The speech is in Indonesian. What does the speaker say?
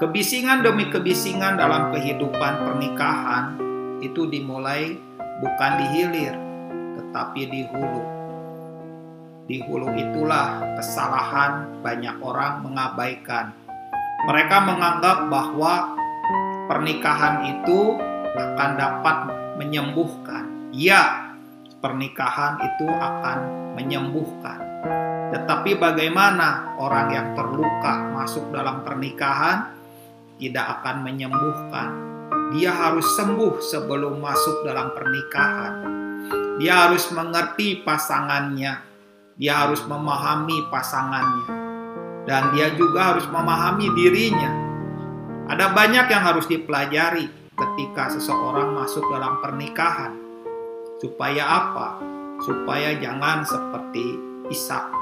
Kebisingan demi kebisingan dalam kehidupan pernikahan itu dimulai bukan di hilir, tetapi di hulu. Di hulu itulah kesalahan banyak orang mengabaikan. Mereka menganggap bahwa pernikahan itu akan dapat menyembuhkan. Ya, pernikahan itu akan menyembuhkan. Tetapi bagaimana orang yang terluka masuk dalam pernikahan tidak akan menyembuhkan. Dia harus sembuh sebelum masuk dalam pernikahan. Dia harus mengerti pasangannya. Dia harus memahami pasangannya. Dan dia juga harus memahami dirinya. Ada banyak yang harus dipelajari ketika seseorang masuk dalam pernikahan. Supaya apa? Supaya jangan seperti Ishak.